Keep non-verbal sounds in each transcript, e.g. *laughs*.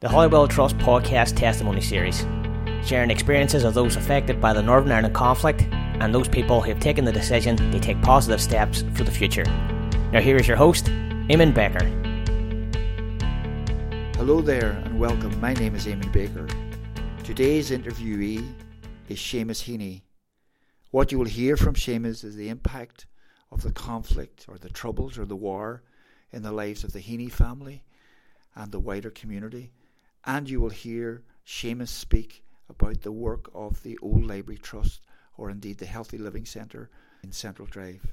the Holywell Trust podcast testimony series, sharing experiences of those affected by the Northern Ireland conflict and those people who have taken the decision to take positive steps for the future. Now, here is your host, Eamon Baker. Hello there and welcome. My name is Eamon Baker. Today's interviewee is Seamus Heaney. What you will hear from Seamus is the impact of the conflict or the troubles or the war in the lives of the Heaney family and the wider community. And you will hear Seamus speak about the work of the Old Library Trust or indeed the Healthy Living Centre in Central Drive.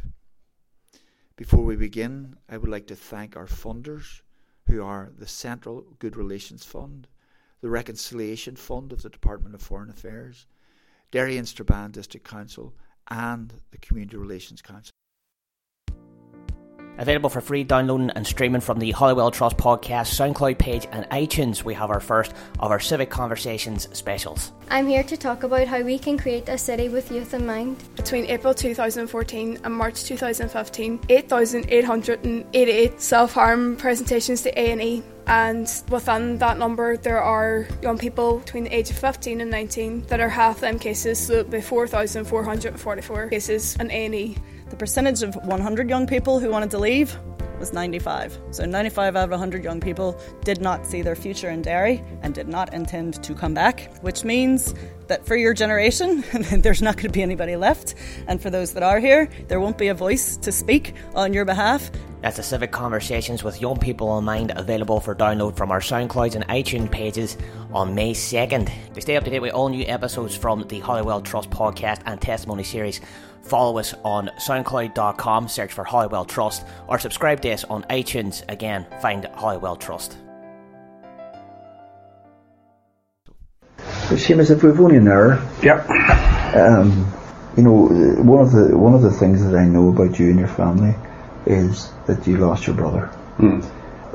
Before we begin, I would like to thank our funders, who are the Central Good Relations Fund, the Reconciliation Fund of the Department of Foreign Affairs, Derry and Strabane District Council, and the Community Relations Council. Available for free downloading and streaming from the Holywell Trust podcast, SoundCloud page, and iTunes, we have our first of our Civic Conversations specials. I'm here to talk about how we can create a city with youth in mind. Between April 2014 and March 2015, 8,888 self-harm presentations to A&E and within that number there are young people between the age of 15 and 19 that are half them cases so it would be 4,444 cases in A&E. The percentage of 100 young people who wanted to leave was 95. So 95 out of 100 young people did not see their future in Derry and did not intend to come back, which means that for your generation, *laughs* there's not going to be anybody left. And for those that are here, there won't be a voice to speak on your behalf. That's the Civic Conversations with Young People in Mind available for download from our SoundClouds and iTunes pages on May 2nd. To stay up to date with all new episodes from the Holywell Trust podcast and testimony series, follow us on soundcloud.com, search for Holywell Trust, or subscribe to us on iTunes. Again, find Holywell Trust. So Seamus, if we've only an hour, Yep. um, you know, one of the one of the things that I know about you and your family is that you lost your brother. Mm.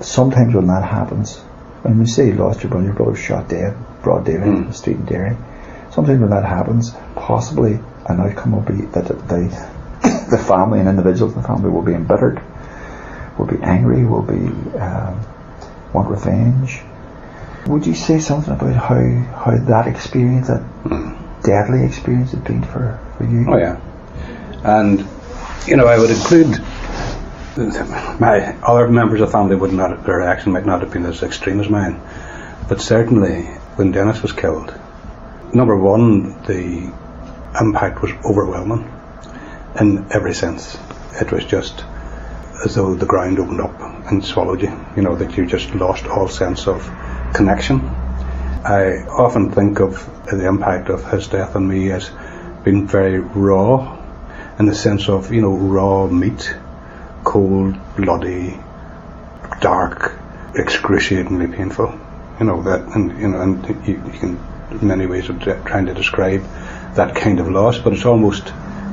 Sometimes when that happens, when we say you lost your brother, your brother was shot dead, broad daylight in Mm. the street in Derry. Sometimes when that happens, possibly an outcome will be that the the *coughs* family and individuals in the family will be embittered, will be angry, will be um, want revenge. Would you say something about how how that experience, that hmm. deadly experience, has been for for you? Oh yeah. And you know, I would include my other members of family would not their reaction might not have been as extreme as mine. But certainly when Dennis was killed, number one, the impact was overwhelming in every sense. It was just as though the ground opened up and swallowed you. You know, that you just lost all sense of connection. I often think of the impact of his death on me as being very raw, in the sense of, you know, raw meat, cold, bloody, dark, excruciatingly painful. You know, that, and, you know, and you, you can, many ways, of de- trying to describe that kind of loss, but it's almost,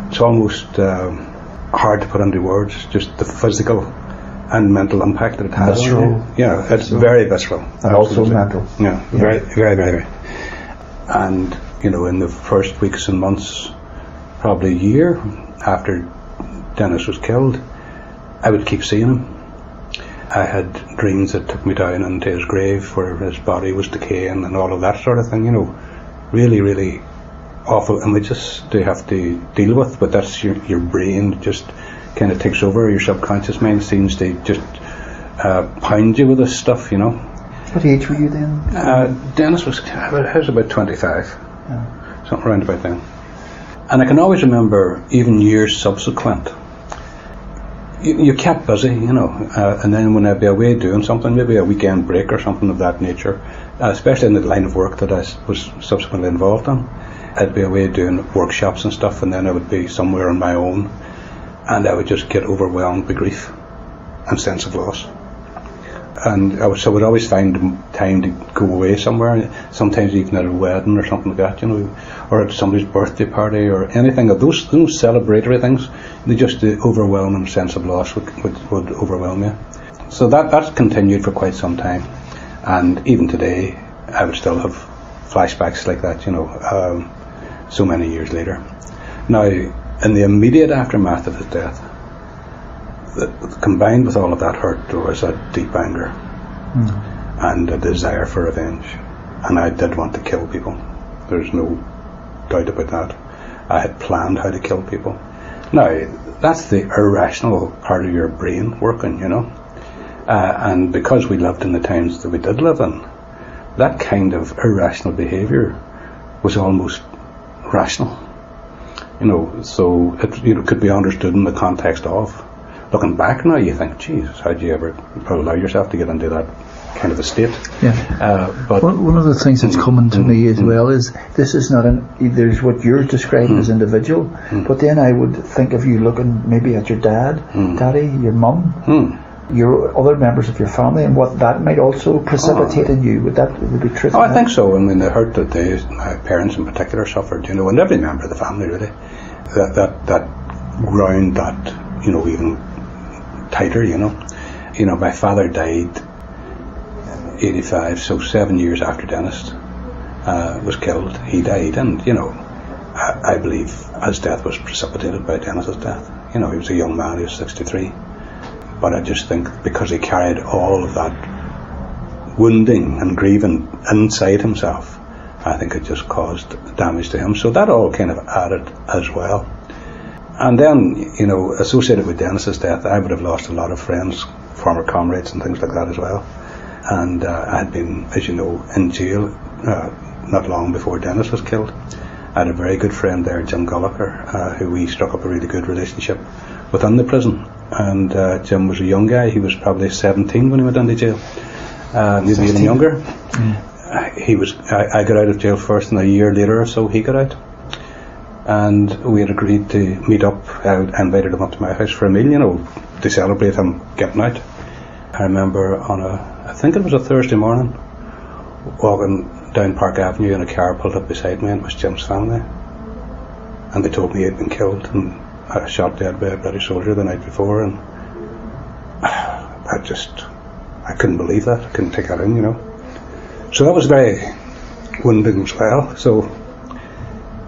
it's almost um, hard to put into words, just the physical and mental impact that it has. Visceral. Yeah, it's Visceral. very visceral. And also mental. Yeah, very, very, very, very. And, you know, in the first weeks and months, probably a year after Dennis was killed, I would keep seeing him. I had dreams that took me down into his grave where his body was decaying and all of that sort of thing, you know. Really, really awful and we just do have to deal with, but that's your, your brain just kind of takes over, your subconscious mind seems to just uh, pound you with this stuff, you know. What age were you then? Uh, Dennis was, I was about 25, something around about then. And I can always remember, even years subsequent, you, you kept busy, you know, uh, and then when I'd be away doing something, maybe a weekend break or something of that nature, uh, especially in the line of work that I was subsequently involved in, I'd be away doing workshops and stuff, and then I would be somewhere on my own, and I would just get overwhelmed with grief and sense of loss and I would, so I would always find time to go away somewhere, sometimes even at a wedding or something like that, you know, or at somebody's birthday party or anything of those, those celebratory things, they just the overwhelming sense of loss would, would, would overwhelm you. So that, that's continued for quite some time, and even today, I would still have flashbacks like that, you know, um, so many years later. Now, in the immediate aftermath of his death, the, combined with all of that hurt, there was a deep anger. and a desire for revenge. And I did want to kill people. There's no doubt about that. I had planned how to kill people. Now, that's the irrational part of your brain working, you know. Uh, and because we lived in the times that we did live in, that kind of irrational behaviour was almost rational. You know, so it you know, could be understood in the context of. Looking back now, you think, Jesus, how'd you ever allow yourself to get into that kind of a state? Yeah. Uh, but one, one of the things that's coming to Mm, me as mm. well is this is not an there's what you're describing as individual, but then I would think of you looking maybe at your dad, daddy, your mum, Hmm. Your other members of your family, and what that might also precipitate in you. Would that would be true? Oh, I think so. I mean, the hurt that they, my parents in particular, suffered, you know, and every member of the family really, that that that ground that, you know, even tighter, you know. You know, my father died 85, so seven years after Dennis uh, was killed, he died, and you know, I, I believe his death was precipitated by Dennis's death. You know, he was a young man, he was 63, but I just think because he carried all of that wounding and grieving inside himself, I think it just caused damage to him. So that all kind of added as well. And then, you know, associated with Dennis's death, I would have lost a lot of friends, former comrades, and things like that as well. And uh, I had been, as you know, in jail uh, not long before Dennis was killed. I had a very good friend there, Jim Gulliker, uh, who we struck up a really good relationship within the prison. And uh, Jim was a young guy; he was probably 17 when he went into jail, uh, maybe even younger. Uh, He was. I, I got out of jail first, and a year later or so, he got out and we had agreed to meet up. I invited him up to my house for a meal, you know, to celebrate him getting out. I remember on a, I think it was a Thursday morning, walking down Park Avenue and a car pulled up beside me and it was Jim's family. And they told me he'd been killed and uh, shot dead by a British soldier the night before and I just, I couldn't believe that. I couldn't take that in, you know. So that was very wounding as well. So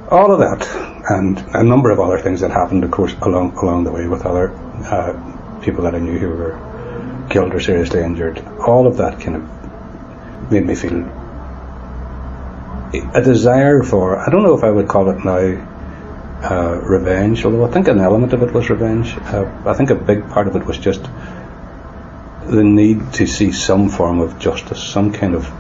all of that and a number of other things that happened, of course, along along the way with other uh, people that I knew who were killed or seriously injured. All of that kind of made me feel a desire for I don't know if I would call it now uh, revenge, although I think an element of it was revenge. Uh, I think a big part of it was just the need to see some form of justice, some kind of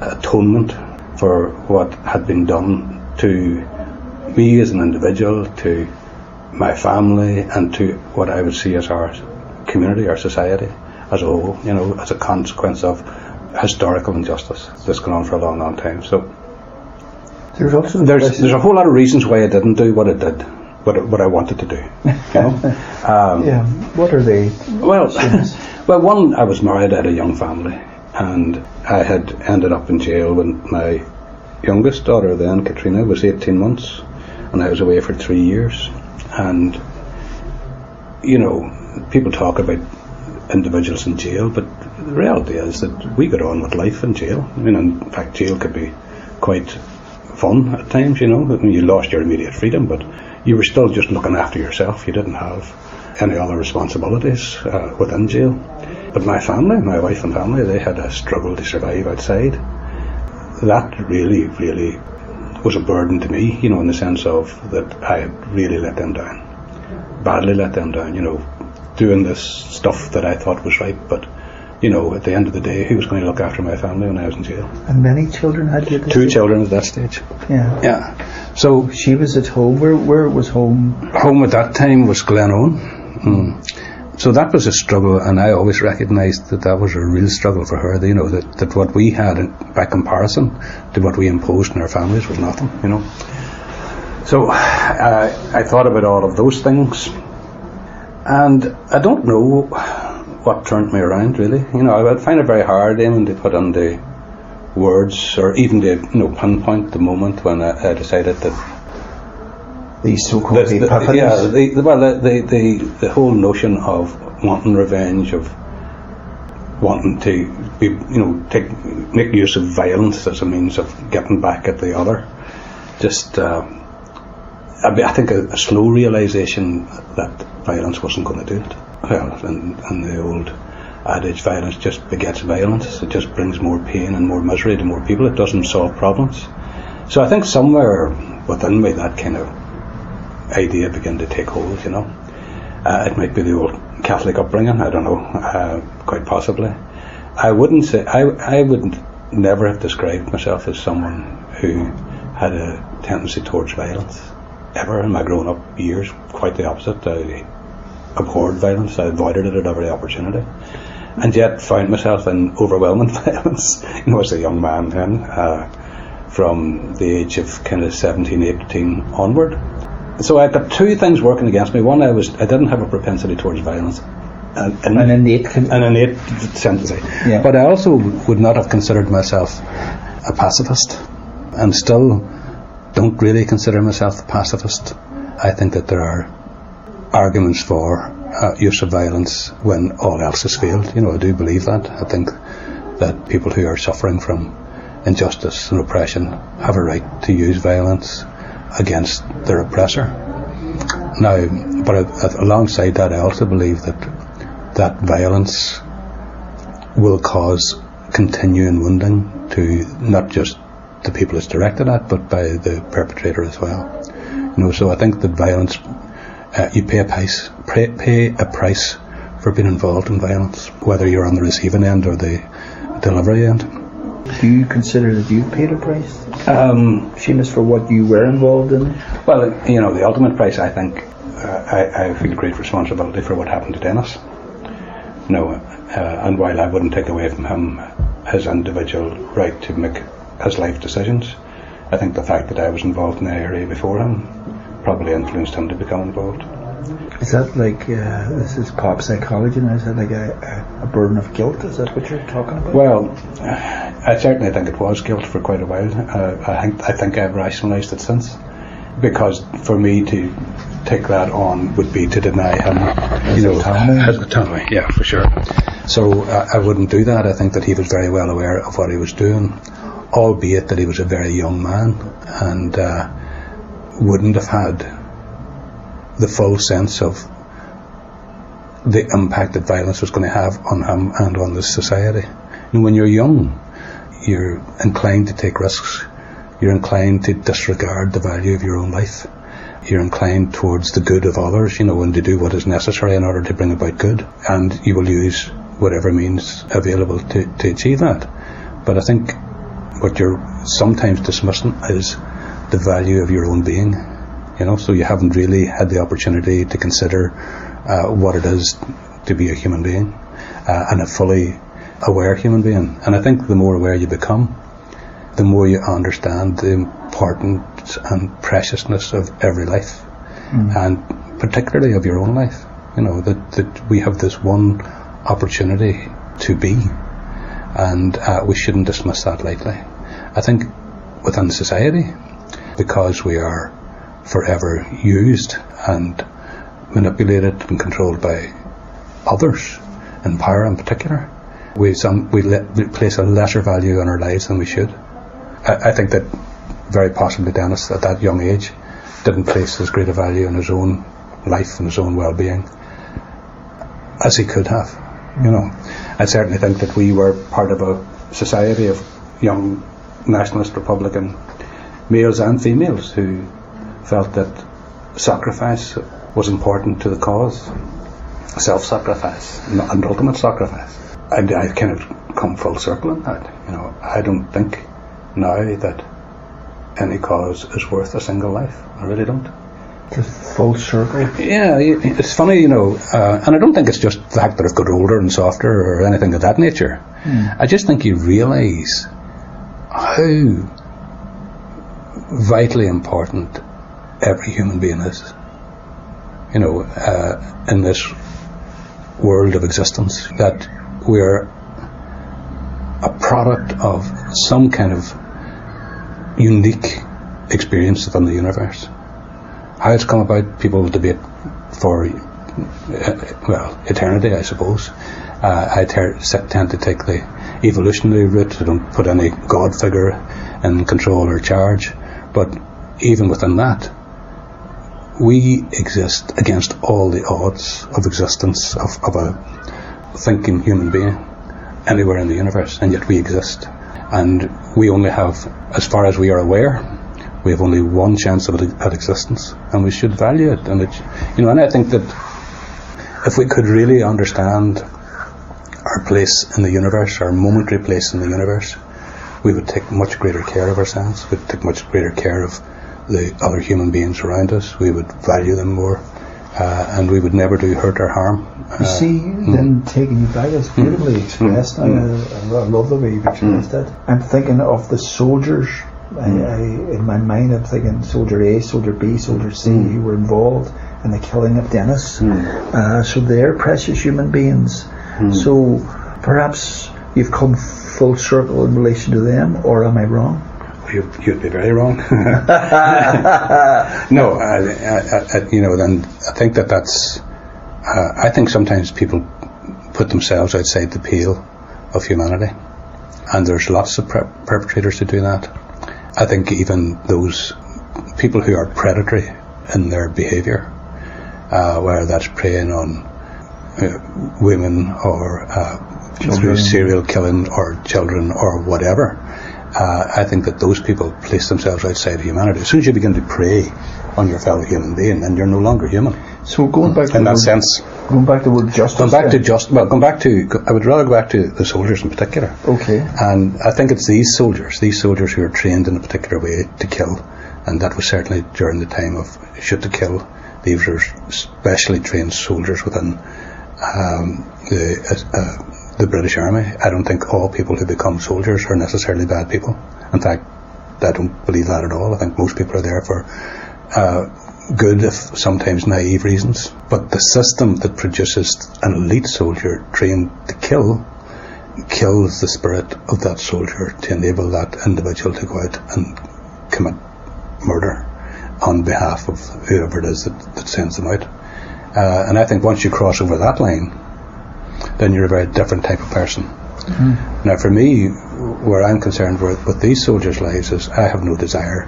atonement for what had been done to me as an individual, to my family, and to what I would see as our community, our society as a whole, you know, as a consequence of historical injustice that's gone on for a long, long time. So There's also the there's there's a whole lot of reasons why I didn't do what I did, what I, what I wanted to do. You know? um, *laughs* yeah. What are they? well, *laughs* well, one, I was married, I had a young family, and I had ended up in jail when my youngest daughter, then Katrina, was 18 months, and I was away for three years. And, you know, people talk about individuals in jail, but the reality is that we got on with life in jail. I mean, in fact, jail could be quite fun at times, you know. You lost your immediate freedom, but you were still just looking after yourself. You didn't have any other responsibilities uh, within jail. But my family, my wife and family, they had a struggle to survive outside. That really, really was a burden to me, you know, in the sense of that I had really let them down, badly let them down, you know, doing this stuff that I thought was right, but you know, at the end of the day, who was going to look after my family when I was in jail? And many children had you. Two children at that stage. Yeah. Yeah. So She was at home. Where where was home? home at that time was Glenone. Mm. So that was a struggle, and I always recognised that that was a real struggle for her. You know that, that what we had in, by comparison to what we imposed in our families was nothing. You know. So uh, I thought about all of those things, and I don't know what turned me around. Really, you know, I would find it very hard, even to put on the words or even to you know pinpoint the moment when I, I decided that These so-called the, yeah, the, the, well, the, the, the, whole notion of wanting revenge, of wanting to be, you know, take make use of violence as a means of getting back at the other, just, uh, I think a, a slow realization that violence wasn't going to do it. Well, and in the old adage violence just begets violence. It just brings more pain and more misery to more people. It doesn't solve problems. So I think somewhere within me that kind of idea began to take hold, you know. Uh, it might be the old Catholic upbringing, I don't know, uh, quite possibly. I wouldn't say, I, I would never have described myself as someone who had a tendency towards violence. Ever in my grown up years, quite the opposite. I abhorred violence, I avoided it at every opportunity. And yet found myself in overwhelming *laughs* violence, you know, as a young man then, uh, from the age of kind of 17, 18 onward so I've got two things working against me. One, I was I didn't have a propensity towards violence. And, and an innate, an innate tendency. Yeah. But I also would not have considered myself a pacifist, and still don't really consider myself a pacifist. I think that there are arguments for uh, use of violence when all else has failed. You know, I do believe that. I think that people who are suffering from injustice and oppression have a right to use violence against their oppressor. Now, but alongside that, I also believe that that violence will cause continuing wounding to not just the people it's directed at, but by the perpetrator as well. You know, so I think that violence, uh, you pay a price, pay, pay a price for being involved in violence, whether you're on the receiving end or the delivery end. Do you consider that you've paid a price? Um, Seamus, for what you were involved in? Well, you know, the ultimate price, I think, uh, I, I, feel great responsibility for what happened to Dennis. No, uh, and while I wouldn't take away from him his individual right to make his life decisions, I think the fact that I was involved in the area before him probably influenced him to become involved. Is that like uh, this is pop psychology? Now? Is that like a, a, burden of guilt? Is that what you're talking about? Well, I certainly think it was guilt for quite a while. Uh, I think I think I've rationalised it since, because for me to take that on would be to deny him, you know, autonomy. autonomy. Yeah, for sure. So uh, I wouldn't do that. I think that he was very well aware of what he was doing, albeit that he was a very young man and uh, wouldn't have had the full sense of the impact that violence was going to have on him and on the society. And when you're young, you're inclined to take risks. You're inclined to disregard the value of your own life. You're inclined towards the good of others, you know, and to do what is necessary in order to bring about good. And you will use whatever means available to, to achieve that. But I think what you're sometimes dismissing is the value of your own being you know, so you haven't really had the opportunity to consider uh, what it is to be a human being uh, and a fully aware human being. And I think the more aware you become, the more you understand the importance and preciousness of every life, mm. and particularly of your own life. You know that that we have this one opportunity to be, and uh, we shouldn't dismiss that lightly. I think within society, because we are forever used and manipulated and controlled by others, in power in particular. We, some, we, we place a lesser value on our lives than we should. I, I think that very possibly Dennis, at that young age, didn't place as great a value on his own life and his own well-being as he could have. You know, I certainly think that we were part of a society of young nationalist Republican males and females who felt that sacrifice was important to the cause, self-sacrifice and ultimate sacrifice. And I kind of come full circle on that. You know, I don't think now that any cause is worth a single life. I really don't. Just full circle. Yeah, it's funny, you know, uh, and I don't think it's just the fact that I've got older and softer or anything of that nature. Mm. I just think you realise how vitally important every human being is. You know, uh, in this world of existence, that we're a product of some kind of unique experience within the universe. How it's come about, people debate for, well, eternity, I suppose. Uh, I tend to take the evolutionary route. I don't put any God figure in control or charge. But even within that, we exist against all the odds of existence of, of a thinking human being anywhere in the universe, and yet we exist. And we only have, as far as we are aware, we have only one chance of it, at existence, and we should value it. And it, you know, and I think that if we could really understand our place in the universe, our momentary place in the universe, we would take much greater care of ourselves. We'd take much greater care of the other human beings around us. We would value them more, uh, and we would never do hurt or harm. You Uh, see, mm. then taking you back, it's beautifully mm. expressed. I, mm. I, I love the way you've expressed it. I'm thinking of the soldiers. I, I, in my mind, I'm thinking Soldier A, Soldier B, Soldier C, who were involved in the killing of Dennis. Uh, so they're precious human beings. So perhaps you've come full circle in relation to them, or am I wrong? you, you'd be very wrong. *laughs* *laughs* no, I, I, I, you know, then I think that that's. Uh, I think sometimes people put themselves outside the pale of humanity, and there's lots of per- perpetrators to do that. I think even those people who are predatory in their behaviour, uh, whether that's preying on uh, women or uh, through serial killing or children or whatever. Uh, I think that those people place themselves outside of humanity. As soon as you begin to prey on your fellow human being, then you're no longer human. So going back to In the that word, sense, going back to the word justice. going back to just well, going back to I would rather go back to the soldiers in particular. Okay. And I think it's these soldiers, these soldiers who are trained in a particular way to kill, and that was certainly during the time of shoot to kill. These are specially trained soldiers within um, the uh, the British Army. I don't think all people who become soldiers are necessarily bad people. In fact, I don't believe that at all. I think most people are there for uh, good, if sometimes naive reasons. But the system that produces an elite soldier trained to kill kills the spirit of that soldier to enable that individual to go out and commit murder on behalf of whoever it is that, that sends them out. Uh, and I think once you cross over that line, then you're a very different type of person. Now, for me, where I'm concerned with, with these soldiers' lives is I have no desire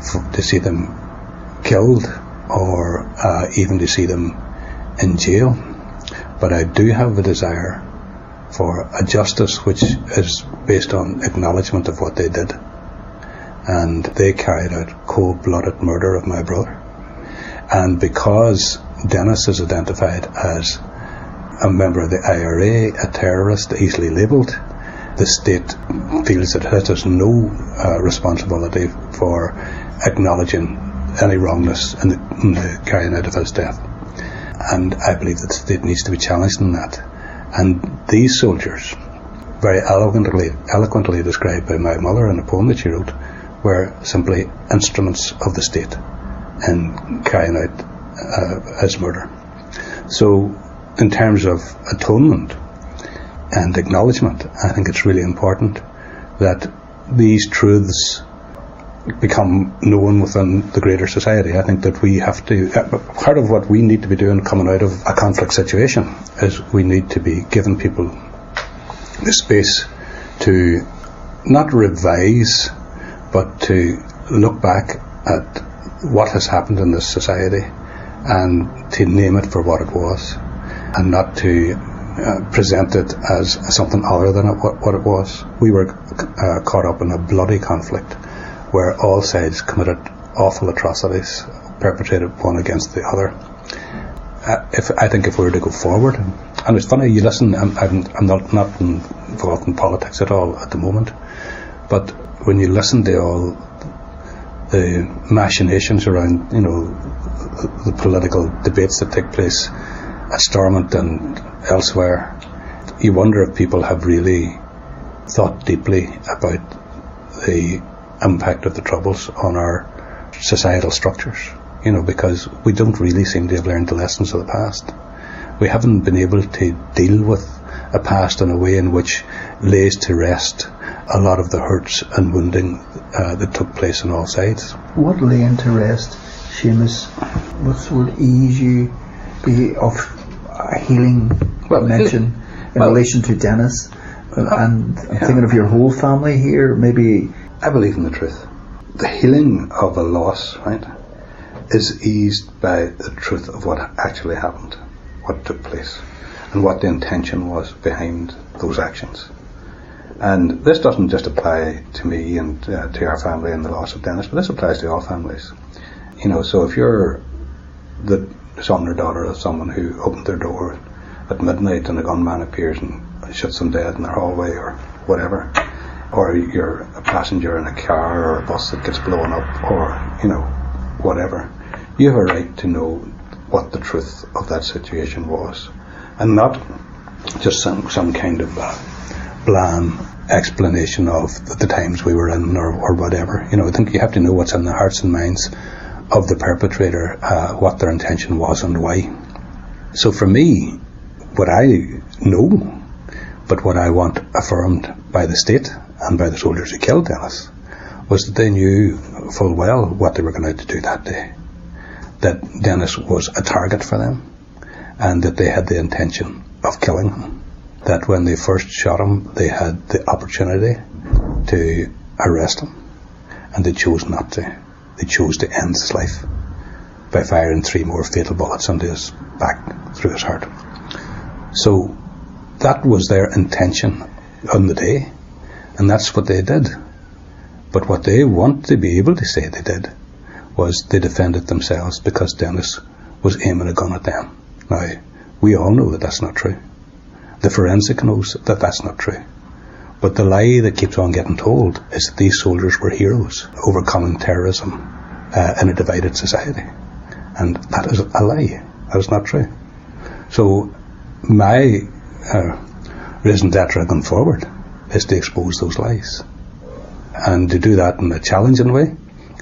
for, to see them killed or uh, even to see them in jail. But I do have a desire for a justice which is based on acknowledgement of what they did. And they carried out cold blooded murder of my brother. And because Dennis is identified as a member of the IRA, a terrorist, easily labelled, the state feels it has no uh, responsibility for acknowledging any wrongness in the, in the carrying out of his death. And I believe that the state needs to be challenged in that. And these soldiers, very eloquently, eloquently described by my mother in a poem that she wrote, were simply instruments of the state in carrying out uh, his murder. So, in terms of atonement and acknowledgement, I think it's really important that these truths become known within the greater society. I think that we have to, uh, part of what we need to be doing coming out of a conflict situation is we need to be giving people the space to not revise, but to look back at what has happened in this society and to name it for what it was and not to uh, present it as something other than it, what, what it was. We were uh, caught up in a bloody conflict where all sides committed awful atrocities, perpetrated one against the other. Uh, if I think if we were to go forward, and it's funny, you listen. I'm, I'm, not not involved in politics at all at the moment, but when you listen to all the machinations around, you know, the, political debates that take place at Stormont and elsewhere, you wonder if people have really thought deeply about the impact of the Troubles on our societal structures. You know, because we don't really seem to have learned the lessons of the past. We haven't been able to deal with a past in a way in which lays to rest a lot of the hurts and wounding uh, that took place on all sides. What lay to rest, Seamus? What would ease you be of a healing Well, mention in well- relation to Dennis? and I'm thinking of your whole family here, maybe. I believe in the truth. The healing of a loss, right, is eased by the truth of what actually happened, what took place. and what the intention was behind those actions. And this doesn't just apply to me and uh, to our family and the loss of Dennis, but this applies to all families. You know, so if you're the son or daughter of someone who opened their door at midnight and a gunman appears and shoots them dead in their hallway or whatever, or you're a passenger in a car or a bus that gets blown up or, you know, whatever, you have a right to know what the truth of that situation was and not just some, some kind of uh, bland explanation of the times we were in or, or whatever. You know, I think you have to know what's in the hearts and minds of the perpetrator, uh, what their intention was and why. So for me, what I know, but what I want affirmed by the state and by the soldiers who killed Dennis, was that they knew full well what they were going to do that day. That Dennis was a target for them, and that they had the intention of killing him. That when they first shot him, they had the opportunity to arrest him, and they chose not to. They chose to end his life by firing three more fatal bullets into his back through his heart. So that was their intention on the day, and that's what they did. But what they want to be able to say they did was they defended themselves because Dennis was aiming a gun at them. Now, we all know that that's not true. The forensic knows that that's not true. But the lie that keeps on getting told is that these soldiers were heroes overcoming terrorism uh, in a divided society. And that is a lie. That is not true. So, my uh, d'etre going forward is to expose those lies. And to do that in a challenging way,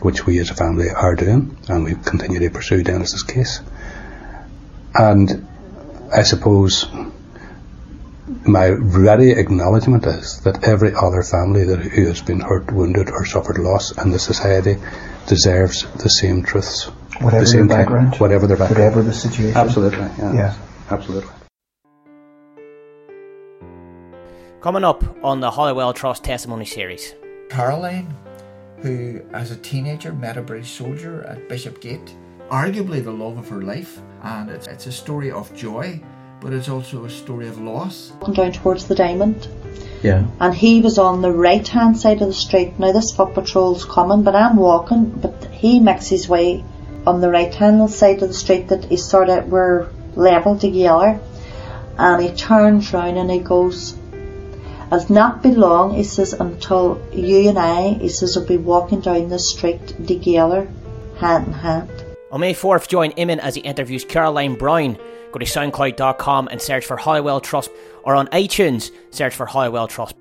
which we as a family are doing, and we continue to pursue Dennis's case. And I suppose my ready acknowledgement is that every other family that who has been hurt, wounded, or suffered loss in the society deserves the same truths. Whatever the same their background, kind, whatever their background, whatever the situation. Absolutely, yeah, Yeah. absolutely. Coming up on the Holywell Trust Testimony Series. Caroline, who as a teenager met a British soldier at Bishopgate, arguably the love of her life, and it's, it's a story of joy, but it's also a story of loss. walking down towards the diamond Yeah. and he was on the right hand side of the street. Now this foot patrol's coming but I'm walking but he makes his way on the right hand side of the street that is sort of we're level together and he turns round and he goes It'll not be long, he says, until you and I, he says, will be walking down the street together, hand in hand. On May 4th, join Eamon as he interviews Caroline Brown. Go to soundcloud.com and search for Holywell Trust, or on iTunes, search for Holywell Trust.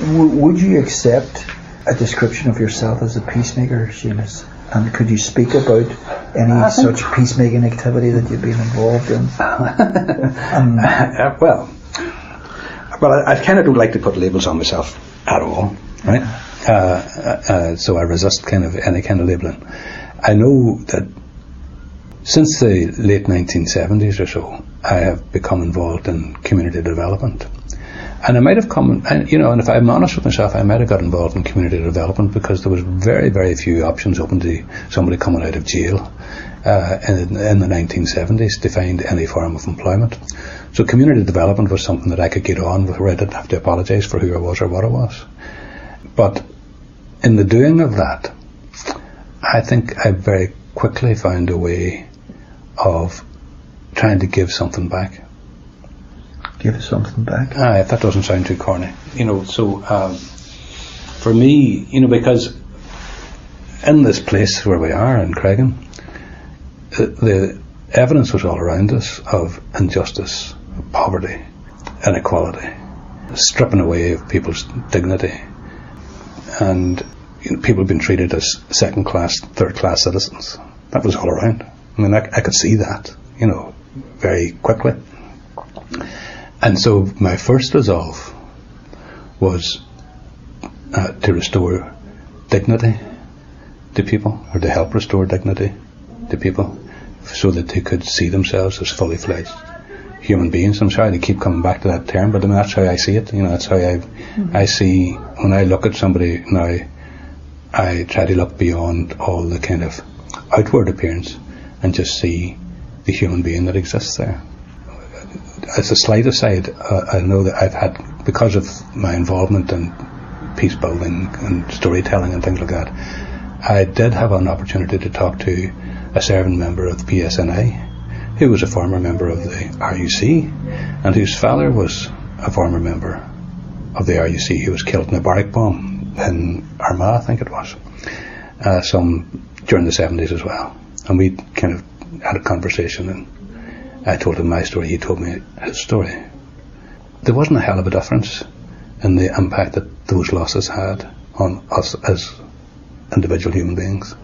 W- would you accept a description of yourself as a peacemaker, Seamus? And could you speak about any such peacemaking activity that you've been involved in? *laughs* Uh, well, well, I, I kind of don't like to put labels on myself at all, right? Uh, uh, uh, so I resist kind of any kind of labeling. I know that since the late 1970s or so, I have become involved in community development. And I might have come, and, you know, and if I'm honest with myself, I might have got involved in community development because there was very, very few options open to somebody coming out of jail uh, in, in the 1970s to find any form of employment. So community development was something that I could get on with where I didn't have to apologise for who I was or what I was. But in the doing of that, I think I very quickly found a way of trying to give something back. Give something back. Ah, if that doesn't sound too corny. You know, so um, for me, you know, because in this place where we are in Creggan, the, the evidence was all around us of injustice, poverty, inequality, stripping away of people's dignity, and you know, people being treated as second class, third class citizens. That was all around. I mean, I, I could see that, you know, very quickly. And so my first resolve was uh, to restore dignity to people, or to help restore dignity to people, so that they could see themselves as fully fledged human beings. I'm sorry to keep coming back to that term, but I mean that's how I see it. You know, that's how I I see when I look at somebody now. I try to look beyond all the kind of outward appearance and just see the human being that exists there. As a slight aside, uh, I know that I've had, because of my involvement in peace building and storytelling and things like that, I did have an opportunity to talk to a serving member of the PSNI, who was a former member of the RUC, and whose father was a former member of the RUC who was killed in a barrack bomb in Armagh, I think it was, uh, some during the 70s as well. And we kind of had a conversation and I told him my story, he told me his story. There wasn't a hell of a difference in the impact that those losses had on us as individual human beings.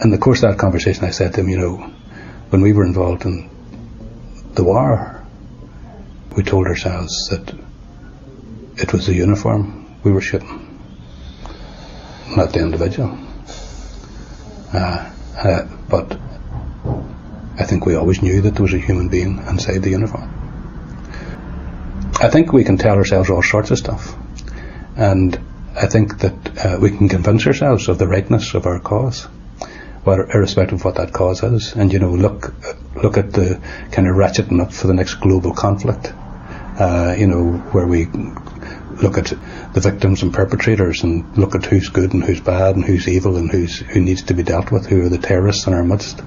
In the course of that conversation, I said to him, you know, when we were involved in the war, we told ourselves that it was the uniform we were shooting, not the individual. Uh, uh, but I think we always knew that there was a human being inside the uniform. I think we can tell ourselves all sorts of stuff, and I think that uh, we can convince ourselves of the rightness of our cause, whether, irrespective of what that cause is. And you know, look look at the kind of ratcheting up for the next global conflict. Uh, you know, where we look at the victims and perpetrators and look at who's good and who's bad and who's evil and who's who needs to be dealt with, who are the terrorists in our midst.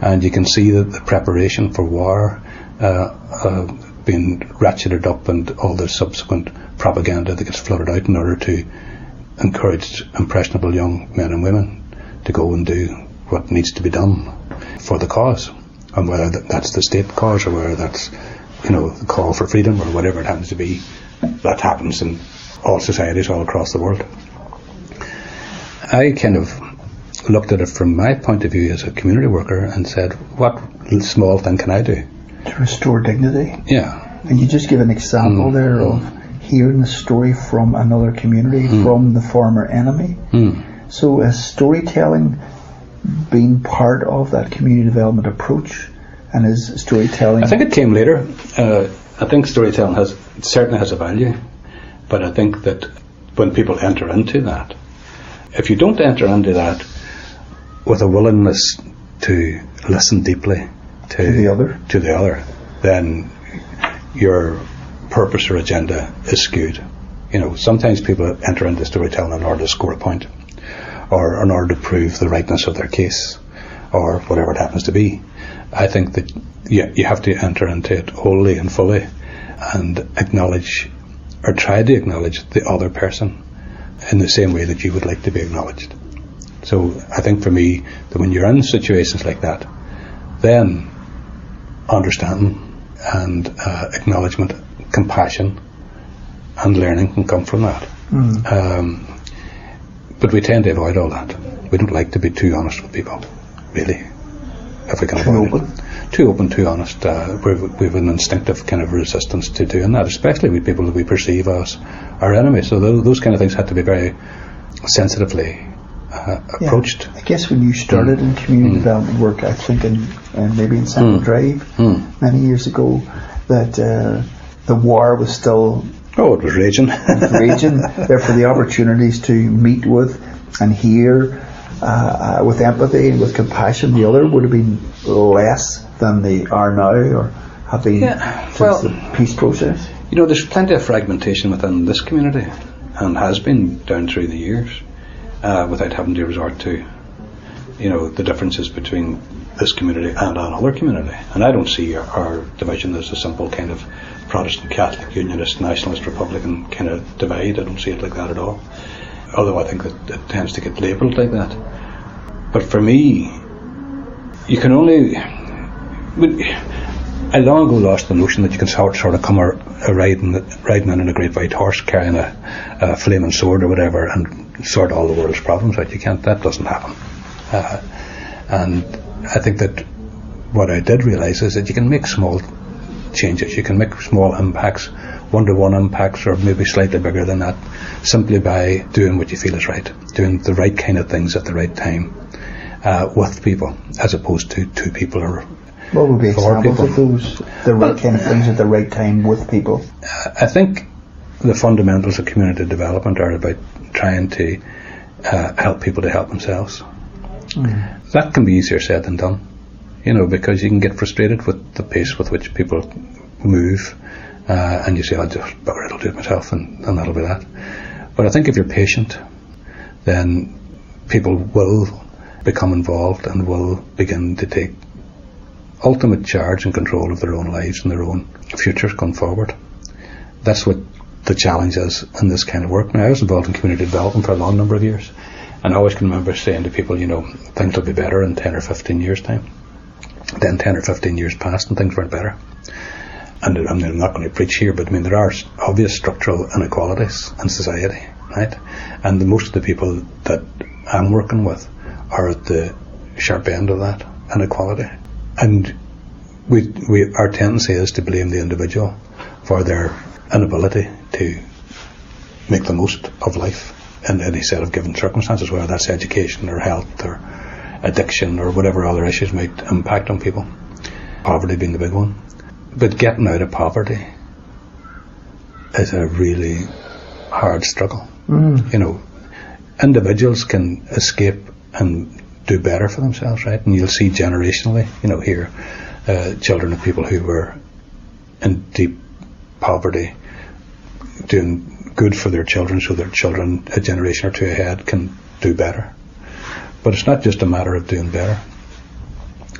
And you can see that the preparation for war uh, uh, being ratcheted up and all the subsequent propaganda that gets floated out in order to encourage impressionable young men and women to go and do what needs to be done for the cause, and whether that's the state cause or whether that's you know the call for freedom or whatever it happens to be, that happens in all societies all across the world. I kind of looked at it from my point of view as a community worker and said, what small thing can I do? To restore dignity? Yeah. And you just give an example mm. there of hearing the story from another community, mm. from the former enemy. Mm. So is storytelling being part of that community development approach? And is storytelling... I think it came later. Uh, I think storytelling has certainly has a value, but I think that when people enter into that, if you don't enter into that with a willingness to listen deeply to, to the other, to the other, then your purpose or agenda is skewed. You know, sometimes people enter into storytelling in order to score a point, or in order to prove the rightness of their case, or whatever it happens to be. I think that you, you have to enter into it wholly and fully, and acknowledge, or try to acknowledge the other person in the same way that you would like to be acknowledged. So I think for me, that when you're in situations like that, then understanding and uh, acknowledgement, compassion, and learning can come from that. Mm. Um, but we tend to avoid all that. We don't like to be too honest with people, really, if we can too avoid open. it. Too open, too honest. Uh, we have an instinctive kind of resistance to doing that, especially with people that we perceive as our enemies. So those, those kind of things have to be very sensitively uh, approached. Yeah. I guess when you started in community mm. development work, I think in, in maybe in Central mm. Drive mm. many years ago, that uh, the war was still oh, it was raging, *laughs* raging. Therefore, the *laughs* opportunities to meet with and hear uh, uh, with empathy and with compassion the other would have been less than they are now or have been yeah. since well, the peace process. You know, there's plenty of fragmentation within this community and has been down through the years uh, without having to resort to, you know, the differences between this community and another community. And I don't see our, our division as a simple kind of Protestant, Catholic, Unionist, Nationalist, Republican kind of divide. I don't see it like that at all. Although I think that it tends to get labelled like that. But for me, you can only. I long ago lost the notion that you can sort, sort of come a, a riding, riding in a great white horse carrying a, a flaming sword or whatever and sort all the world's problems out. You can't. That doesn't happen. Uh, and I think that what I did realise is that you can make small changes. You can make small impacts, one-to-one impacts, or maybe slightly bigger than that, simply by doing what you feel is right, doing the right kind of things at the right time uh, with people, as opposed to two people or what would be examples people. of those? The right well, kind of things at the right time with people. I think the fundamentals of community development are about trying to uh, help people to help themselves. Mm. That can be easier said than done, you know, because you can get frustrated with the pace with which people move, uh, and you say, "I'll just bugger it, I'll do it myself," and, and that'll be that. But I think if you're patient, then people will become involved and will begin to take ultimate charge and control of their own lives and their own futures going forward. That's what the challenge is in this kind of work. Now, I was involved in community development for a long number of years, and I always can remember saying to people, you know, things will be better in 10 or 15 years' time. Then 10 or 15 years passed and things weren't better. And I'm not going to preach here, but I mean, there are obvious structural inequalities in society, right? And the, most of the people that I'm working with are at the sharp end of that inequality. And we, we, our tendency is to blame the individual for their inability to make the most of life in any set of given circumstances, whether that's education or health or addiction or whatever other issues might impact on people. Poverty being the big one. But getting out of poverty is a really hard struggle. Mm. You know, individuals can escape and do better for themselves, right? And you'll see generationally, you know, here, uh, children of people who were in deep poverty doing good for their children so their children a generation or two ahead can do better. But it's not just a matter of doing better.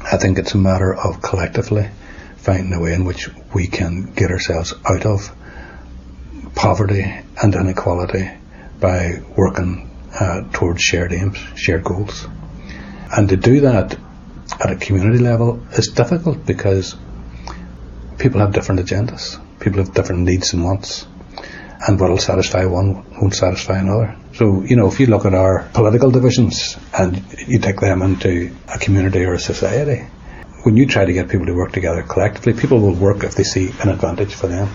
I think it's a matter of collectively finding a way in which we can get ourselves out of poverty and inequality by working uh, towards shared aims, shared goals. And to do that at a community level is difficult because people have different agendas, people have different needs and wants, and what will satisfy one won't satisfy another. So, you know, if you look at our political divisions and you take them into a community or a society, when you try to get people to work together collectively, people will work if they see an advantage for them.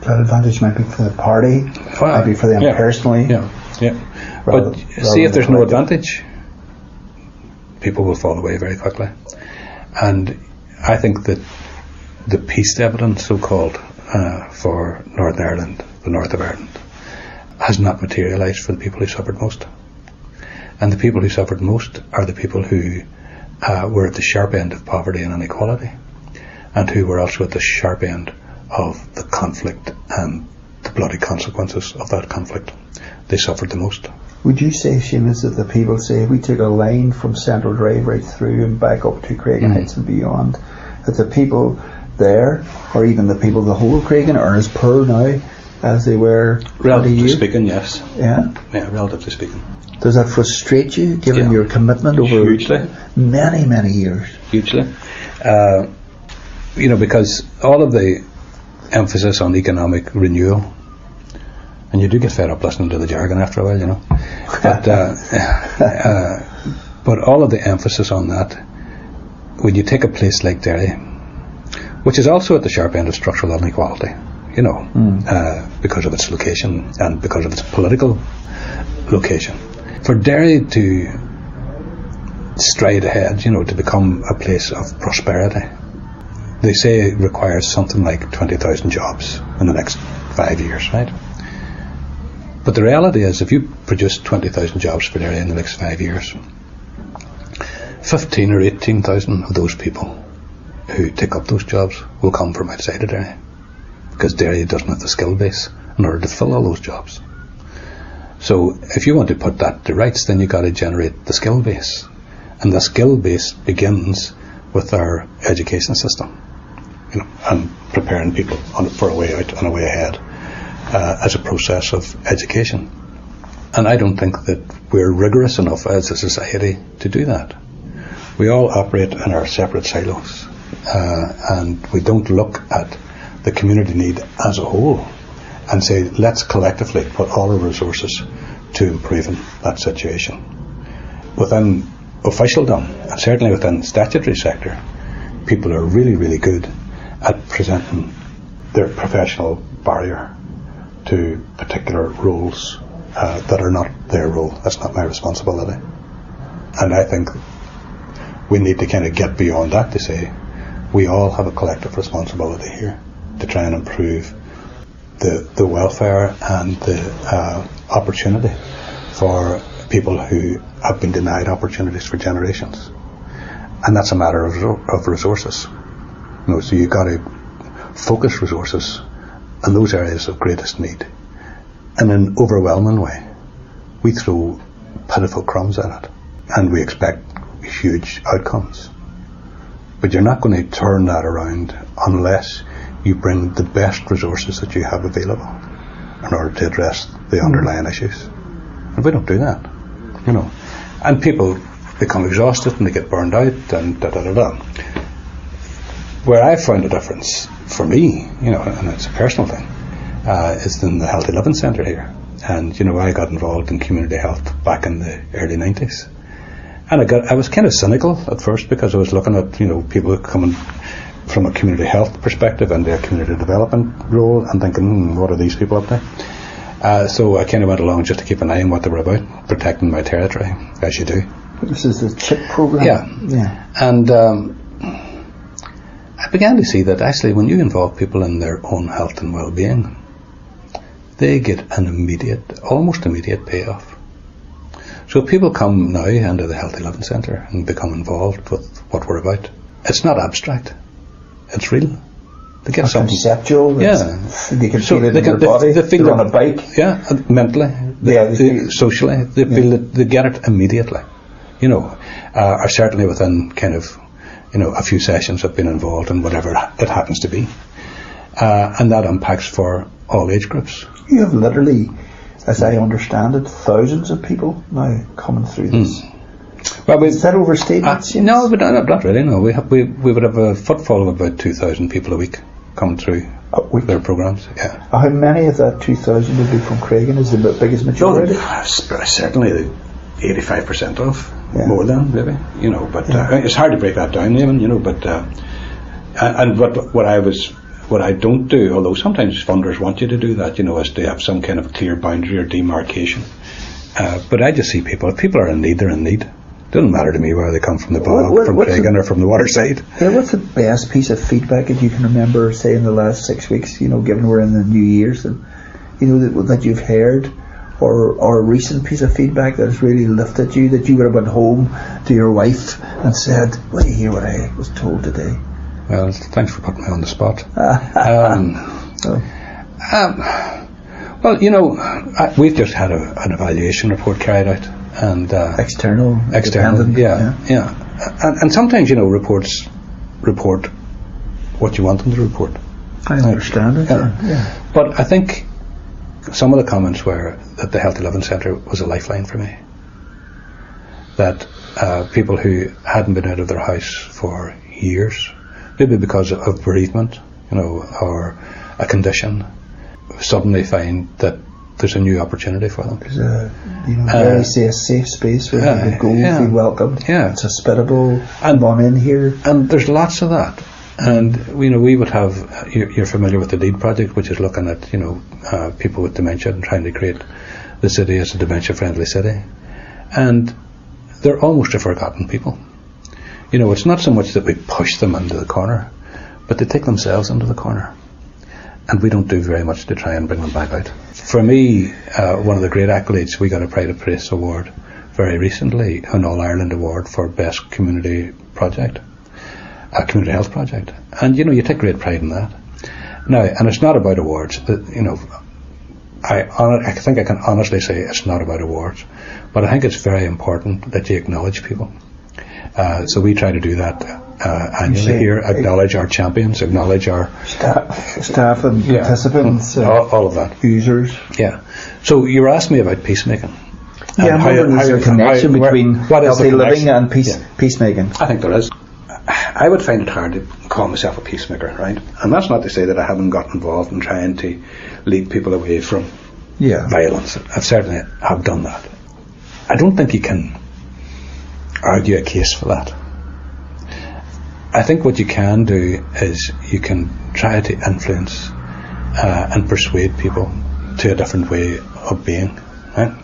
That advantage might be for the party, Well, might be for them yeah, personally. Yeah, yeah. Rather- but rather see, if there's no advantage, people will fall away very quickly. And I think that the peace dividend, so called, uh, for Northern Ireland, the north of Ireland, has not materialised for the people who suffered most. And the people who suffered most are the people who uh, were at the sharp end of poverty and inequality, and who were also at the sharp end of the conflict and the bloody consequences of that conflict. They suffered the most. Would you say, Seamus, that the people say we took a line from Central Drive right through and back up to Creggan Mhm. Heights and beyond, that the people there, or even the people of the whole of Creggan, are as poor now as they were Relatively speaking, yes. Yeah. Yeah, relatively speaking. Does that frustrate you, given Yeah. your commitment over Hugely. many, many years? hugely. Uh, you know, because all of the emphasis on economic renewal, and you do get fed up listening to the jargon after a while, you know. But uh, *laughs* uh, but all of the emphasis on that, when you take a place like Derry, which is also at the sharp end of structural inequality, you know, uh, because of its location and because of its political location, for Derry to stride ahead, you know, to become a place of prosperity. They say it requires something like 20,000 jobs in the next five years, right? But the reality is, if you produce 20,000 jobs for Derry in the next five years, 15 or 18,000 of those people who take up those jobs will come from outside of Derry. Because Derry doesn't have the skill base in order to fill all those jobs. So if you want to put that to rights, then you've got to generate the skill base. And the skill base begins with our education system, you know, and preparing people on, for a way out and a way ahead uh, as a process of education. And I don't think that we're rigorous enough as a society to do that. We all operate in our separate silos, and we don't look at the community need as a whole and say, let's collectively put all our resources to improving that situation. Within officialdom, and certainly within the statutory sector, people are really, really good at presenting their professional barrier to particular roles uh, that are not their role. That's not my responsibility. And I think we need to kind of get beyond that to say we all have a collective responsibility here to try and improve the, the welfare and the uh, opportunity for people who have been denied opportunities for generations. And that's a matter of, of resources. You know, so you've got to focus resources on those areas of greatest need in an overwhelming way. We throw pitiful crumbs at it and we expect huge outcomes. But you're not going to turn that around unless you bring the best resources that you have available in order to address the underlying issues. And we don't do that, you know. And people become exhausted and they get burned out and da da da da. Where I found a difference for me, you know, and it's a personal thing, uh, is in the Healthy Living Centre here. And, you know, I got involved in community health back in the early 90s. And I got, I was kind of cynical at first because I was looking at, you know, people coming from a community health perspective and a community development role and thinking, hmm, what are these people up to? Uh, so I kind of went along just to keep an eye on what they were about, protecting my territory, as you do. This is the CHIP program. Yeah. Yeah. And um, I began to see that actually, when you involve people in their own health and well-being, they get an immediate, almost immediate payoff. So people come now into the Healthy Living Centre and become involved with what we're about. It's not abstract; it's real. They get It's something. conceptual. Yeah. They can So feel it they in can- their body. they feel They're on a bike. Yeah, mentally, they, Yeah, they they- socially, they feel it, they get it immediately. You know, uh, or certainly within kind of, you know, a few sessions have been involved in whatever it happens to be, uh, and that impacts for all age groups. You have literally, as I understand it, thousands of people now coming through this. Well, we, Is that overstated? uh, no, but not, not really. No, we have, we we would have a footfall of about two thousand people a week coming through their programs. Yeah. How many of that 2,000 would be from Creggan? Is the biggest majority? certainly eighty-five percent of Yeah. more than maybe you know. But uh, it's hard to break that down, even you know. But uh, and, and what what I was what I don't do, although sometimes funders want you to do that, you know, is to have some kind of clear boundary or demarcation. Uh, but I just see people. If people are in need, they're in need. It Doesn't matter to me whether they come from the What- bog, what- from what's or from the waterside. Yeah, what's the best piece of feedback that you can remember, say, in the last six weeks, you know, given we're in the new years, and, you know, that, that you've heard? Or, or a recent piece of feedback that has really lifted you, that you would have went home to your wife and said, well, you hear what I was told today? Well, thanks for putting me on the spot. *laughs* um, Oh. um, well, you know, I, we've just had a, an evaluation report carried out, and uh, External, external, independent, yeah, yeah, And, and sometimes you know reports report what you want them to report. I understand it. Yeah. yeah. But I think some of the comments were that the Healthy Living Centre was a lifeline for me. That uh, people who hadn't been out of their house for years, maybe because of bereavement, you know, or a condition, suddenly find that there's a new opportunity for them. There's a, you know, Uh, very say a safe space where yeah, you can go, yeah. feel welcomed. Yeah. It's hospitable. And- Come on in here. And there's lots of that. And you know, we would have. uh, You're, you're familiar with the LEAD project, which is looking at you know uh, people with dementia and trying to create the city as a dementia-friendly city. And they're almost a forgotten people. You know, it's not so much that we push them into the corner, but they take themselves into the corner. And we don't do very much to try and bring them back out. For me, uh, one of the great accolades, we got a Pride of Place award very recently, an All Ireland award for Best Community Project a community health project. And you know, you take great pride in that. Now, and it's not about awards. You know, I I think I can honestly say it's not about awards, but I think it's very important that you acknowledge people. Uh, so we try to do that uh, annually say- here. Acknowledge our champions. Acknowledge our Staff, staff and Yeah. participants, uh, all, all of that. users. Yeah. So you were asking me about peacemaking. Yeah, And I'm wondering, is there a connection how- between what is healthy the living and peace, Yeah. peacemaking? I think there is. I would find it hard to call myself a peacemaker, right? And that's not to say that I haven't got involved in trying to lead people away from Yeah. violence. I've certainly have done that. I don't think you can argue a case for that. I think what you can do is you can try to influence uh, and persuade people to a different way of being, right?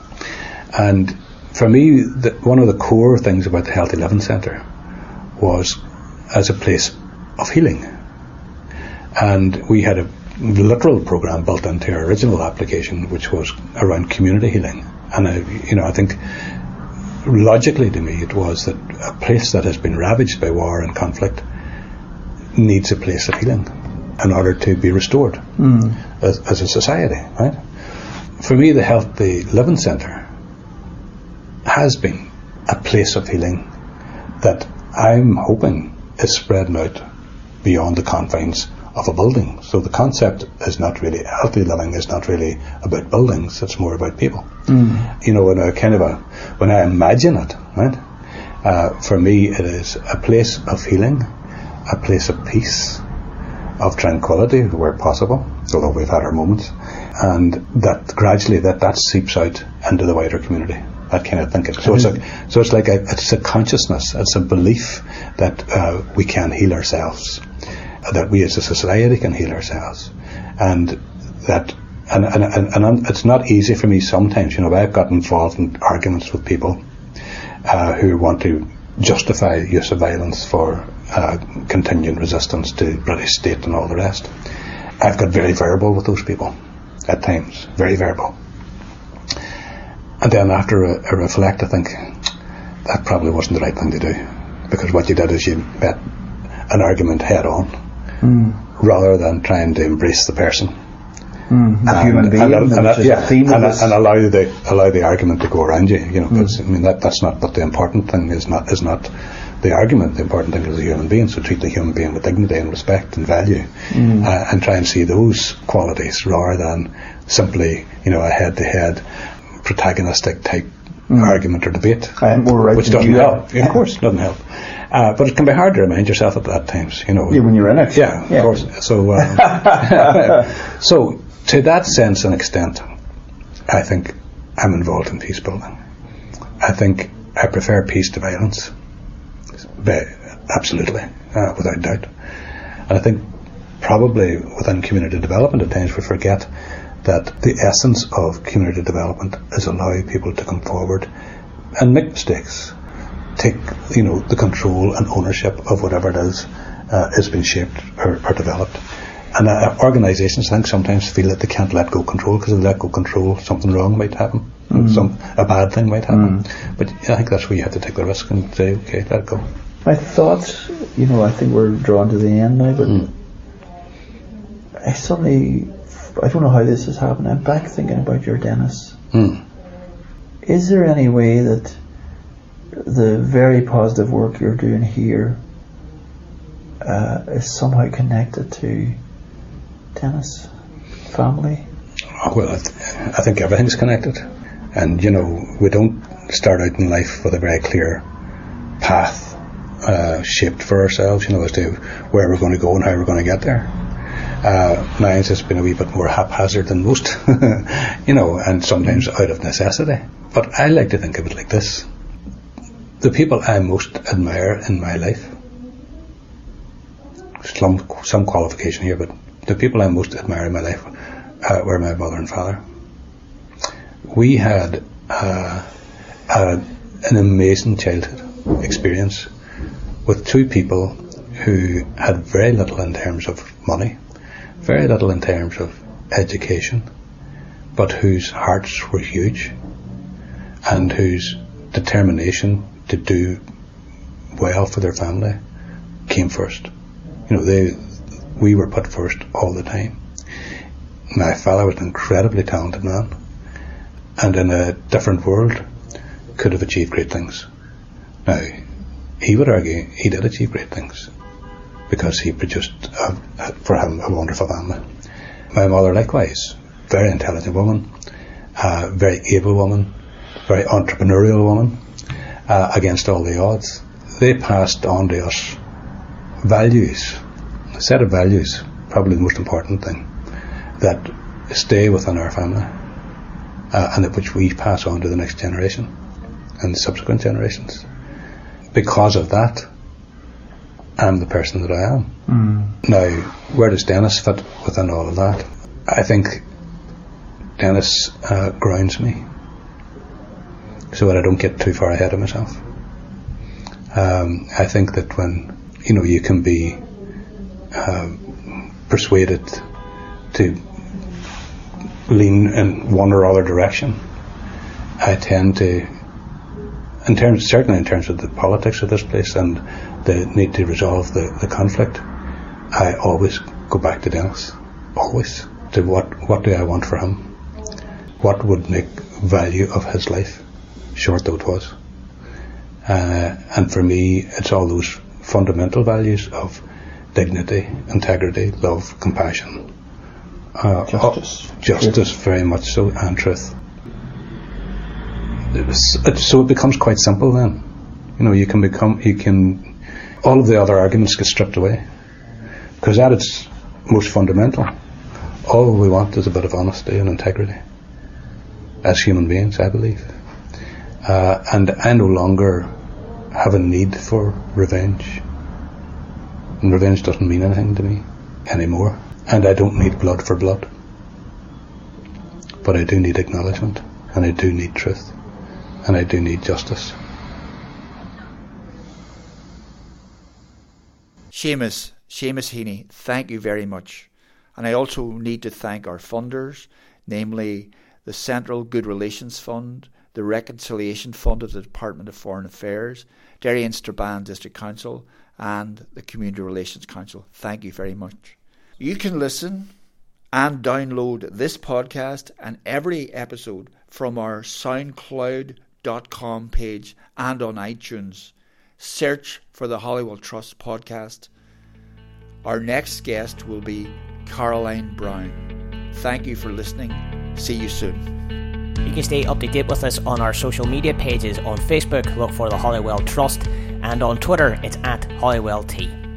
And for me, the, one of the core things about the Healthy Living Centre was as a place of healing. And we had a literal program built into our original application, which was around community healing. And I, you know, I think logically to me, it was that a place that has been ravaged by war and conflict needs a place of healing. in order to be restored Mm. as, as a society, right? For me, the Healthy Living Centre has been a place of healing that I'm hoping is spreading out beyond the confines of a building. So the concept is not really healthy living is not really about buildings. It's more about people. Mm. You know, in a kind of a when I imagine it, right? Uh, for me, it is a place of healing, a place of peace, of tranquility where possible. Although we've had our moments, and that gradually that that seeps out into the wider community. That kind of thinking. So it's like so it's like a, it's a consciousness. It's a belief that uh, we can heal ourselves, that we as a society can heal ourselves, and that and, and, and, and it's not easy for me sometimes. You know, I've got involved in arguments with people uh, who want to justify use of violence for uh, continuing resistance to British state and all the rest. I've got very verbal with those people at times, very verbal. And then after a, I reflect, I think that probably wasn't the right thing to do because what you did is you met an argument head on Mm. rather than trying to embrace the person Mm. A human being, and, and, yeah, and, and allow the allow the argument to go around you. You know, 'cause, I mean that that's not. But the important thing is not is not the argument. The important thing is the human being. So treat the human being with dignity and respect and value, Mm. uh, and try and see those qualities rather than simply you know a head to head protagonistic type argument or debate. I am more right which doesn't you help. Of course, doesn't help. Uh, but it can be hard to remind yourself at that times. You know, Yeah, when you're in it. yeah, Yeah. of course. So, um, *laughs* so to that sense and extent, I think I'm involved in peace building. I think I prefer peace to violence, absolutely, uh, without doubt. And I think probably within community development at times we forget that the essence of community development is allowing people to come forward and make mistakes take you know the control and ownership of whatever it is uh, is being shaped or, or developed. And uh, organisations, I think, sometimes feel that they can't let go control because if they let go control, something wrong might happen, some a bad thing might happen. But I think that's where you have to take the risk and say, okay, let it go. My thoughts, you know, I think we're drawn to the end now, but Mm. I suddenly, I don't know how this has happened. I'm back thinking about your Dennis. Mm. Is there any way that the very positive work you're doing here uh, is somehow connected to Dennis family? Oh, Well, I, th- I think everything's connected, and you know we don't start out in life with a very clear path uh, shaped for ourselves. You know as to where we're going to go and how we're going to get there. Uh, mine's has been a wee bit more haphazard than most, *laughs* you know, and sometimes out of necessity. But I like to think of it like this: the people I most admire in my life. Some some qualification here, but the people I most admire in my life uh, were my mother and father. We had uh, a, an amazing childhood experience with two people who had very little in terms of money, very little in terms of education, but whose hearts were huge and whose determination to do well for their family came first. You know, they we were put first all the time. My father was an incredibly talented man, and in a different world, could have achieved great things. Now, he would argue he did achieve great things because he produced a, a, for him a wonderful family. My mother, likewise, very intelligent woman, uh, very able woman, very entrepreneurial woman, uh, against all the odds. They passed on to us values, a set of values, probably the most important thing, that stay within our family uh, and which we pass on to the next generation and subsequent generations. Because of that, I'm the person that I am. Now, where does Dennis fit within all of that? I think Dennis uh, grounds me so that I don't get too far ahead of myself. Um, I think that when you know you can be um, persuaded to lean in one or other direction, I tend to, in terms certainly in terms of the politics of this place and the need to resolve the, the conflict, I always go back to Dennis, always. To what, what do I want for him? What would make value of his life, short though it was? Uh, and for me, it's all those fundamental values of dignity, integrity, love, compassion. Uh, justice. justice, very much so, and truth. so it becomes quite simple then. You know, you can become, you can, all of the other arguments get stripped away. Because at its most fundamental, all we want is a bit of honesty and integrity. As human beings, I believe. Uh, and I no longer have a need for revenge. And revenge doesn't mean anything to me anymore. And I don't need blood for blood. But I do need acknowledgement. And I do need truth. And I do need justice. Seamus, Seamus Heaney, thank you very much. And I also need to thank our funders, namely the Central Good Relations Fund, the Reconciliation Fund of the Department of Foreign Affairs, Derry and Strabane District Council, and the Community Relations Council. Thank you very much. You can listen and download this podcast and every episode from our SoundCloud.com page and on iTunes. Search for the Holywell Trust podcast. Our next guest will be Caroline Brown. Thank you for listening. See you soon. You can stay up to date with us on our social media pages on Facebook, look for the Holywell Trust, and on Twitter, it's at HolywellT.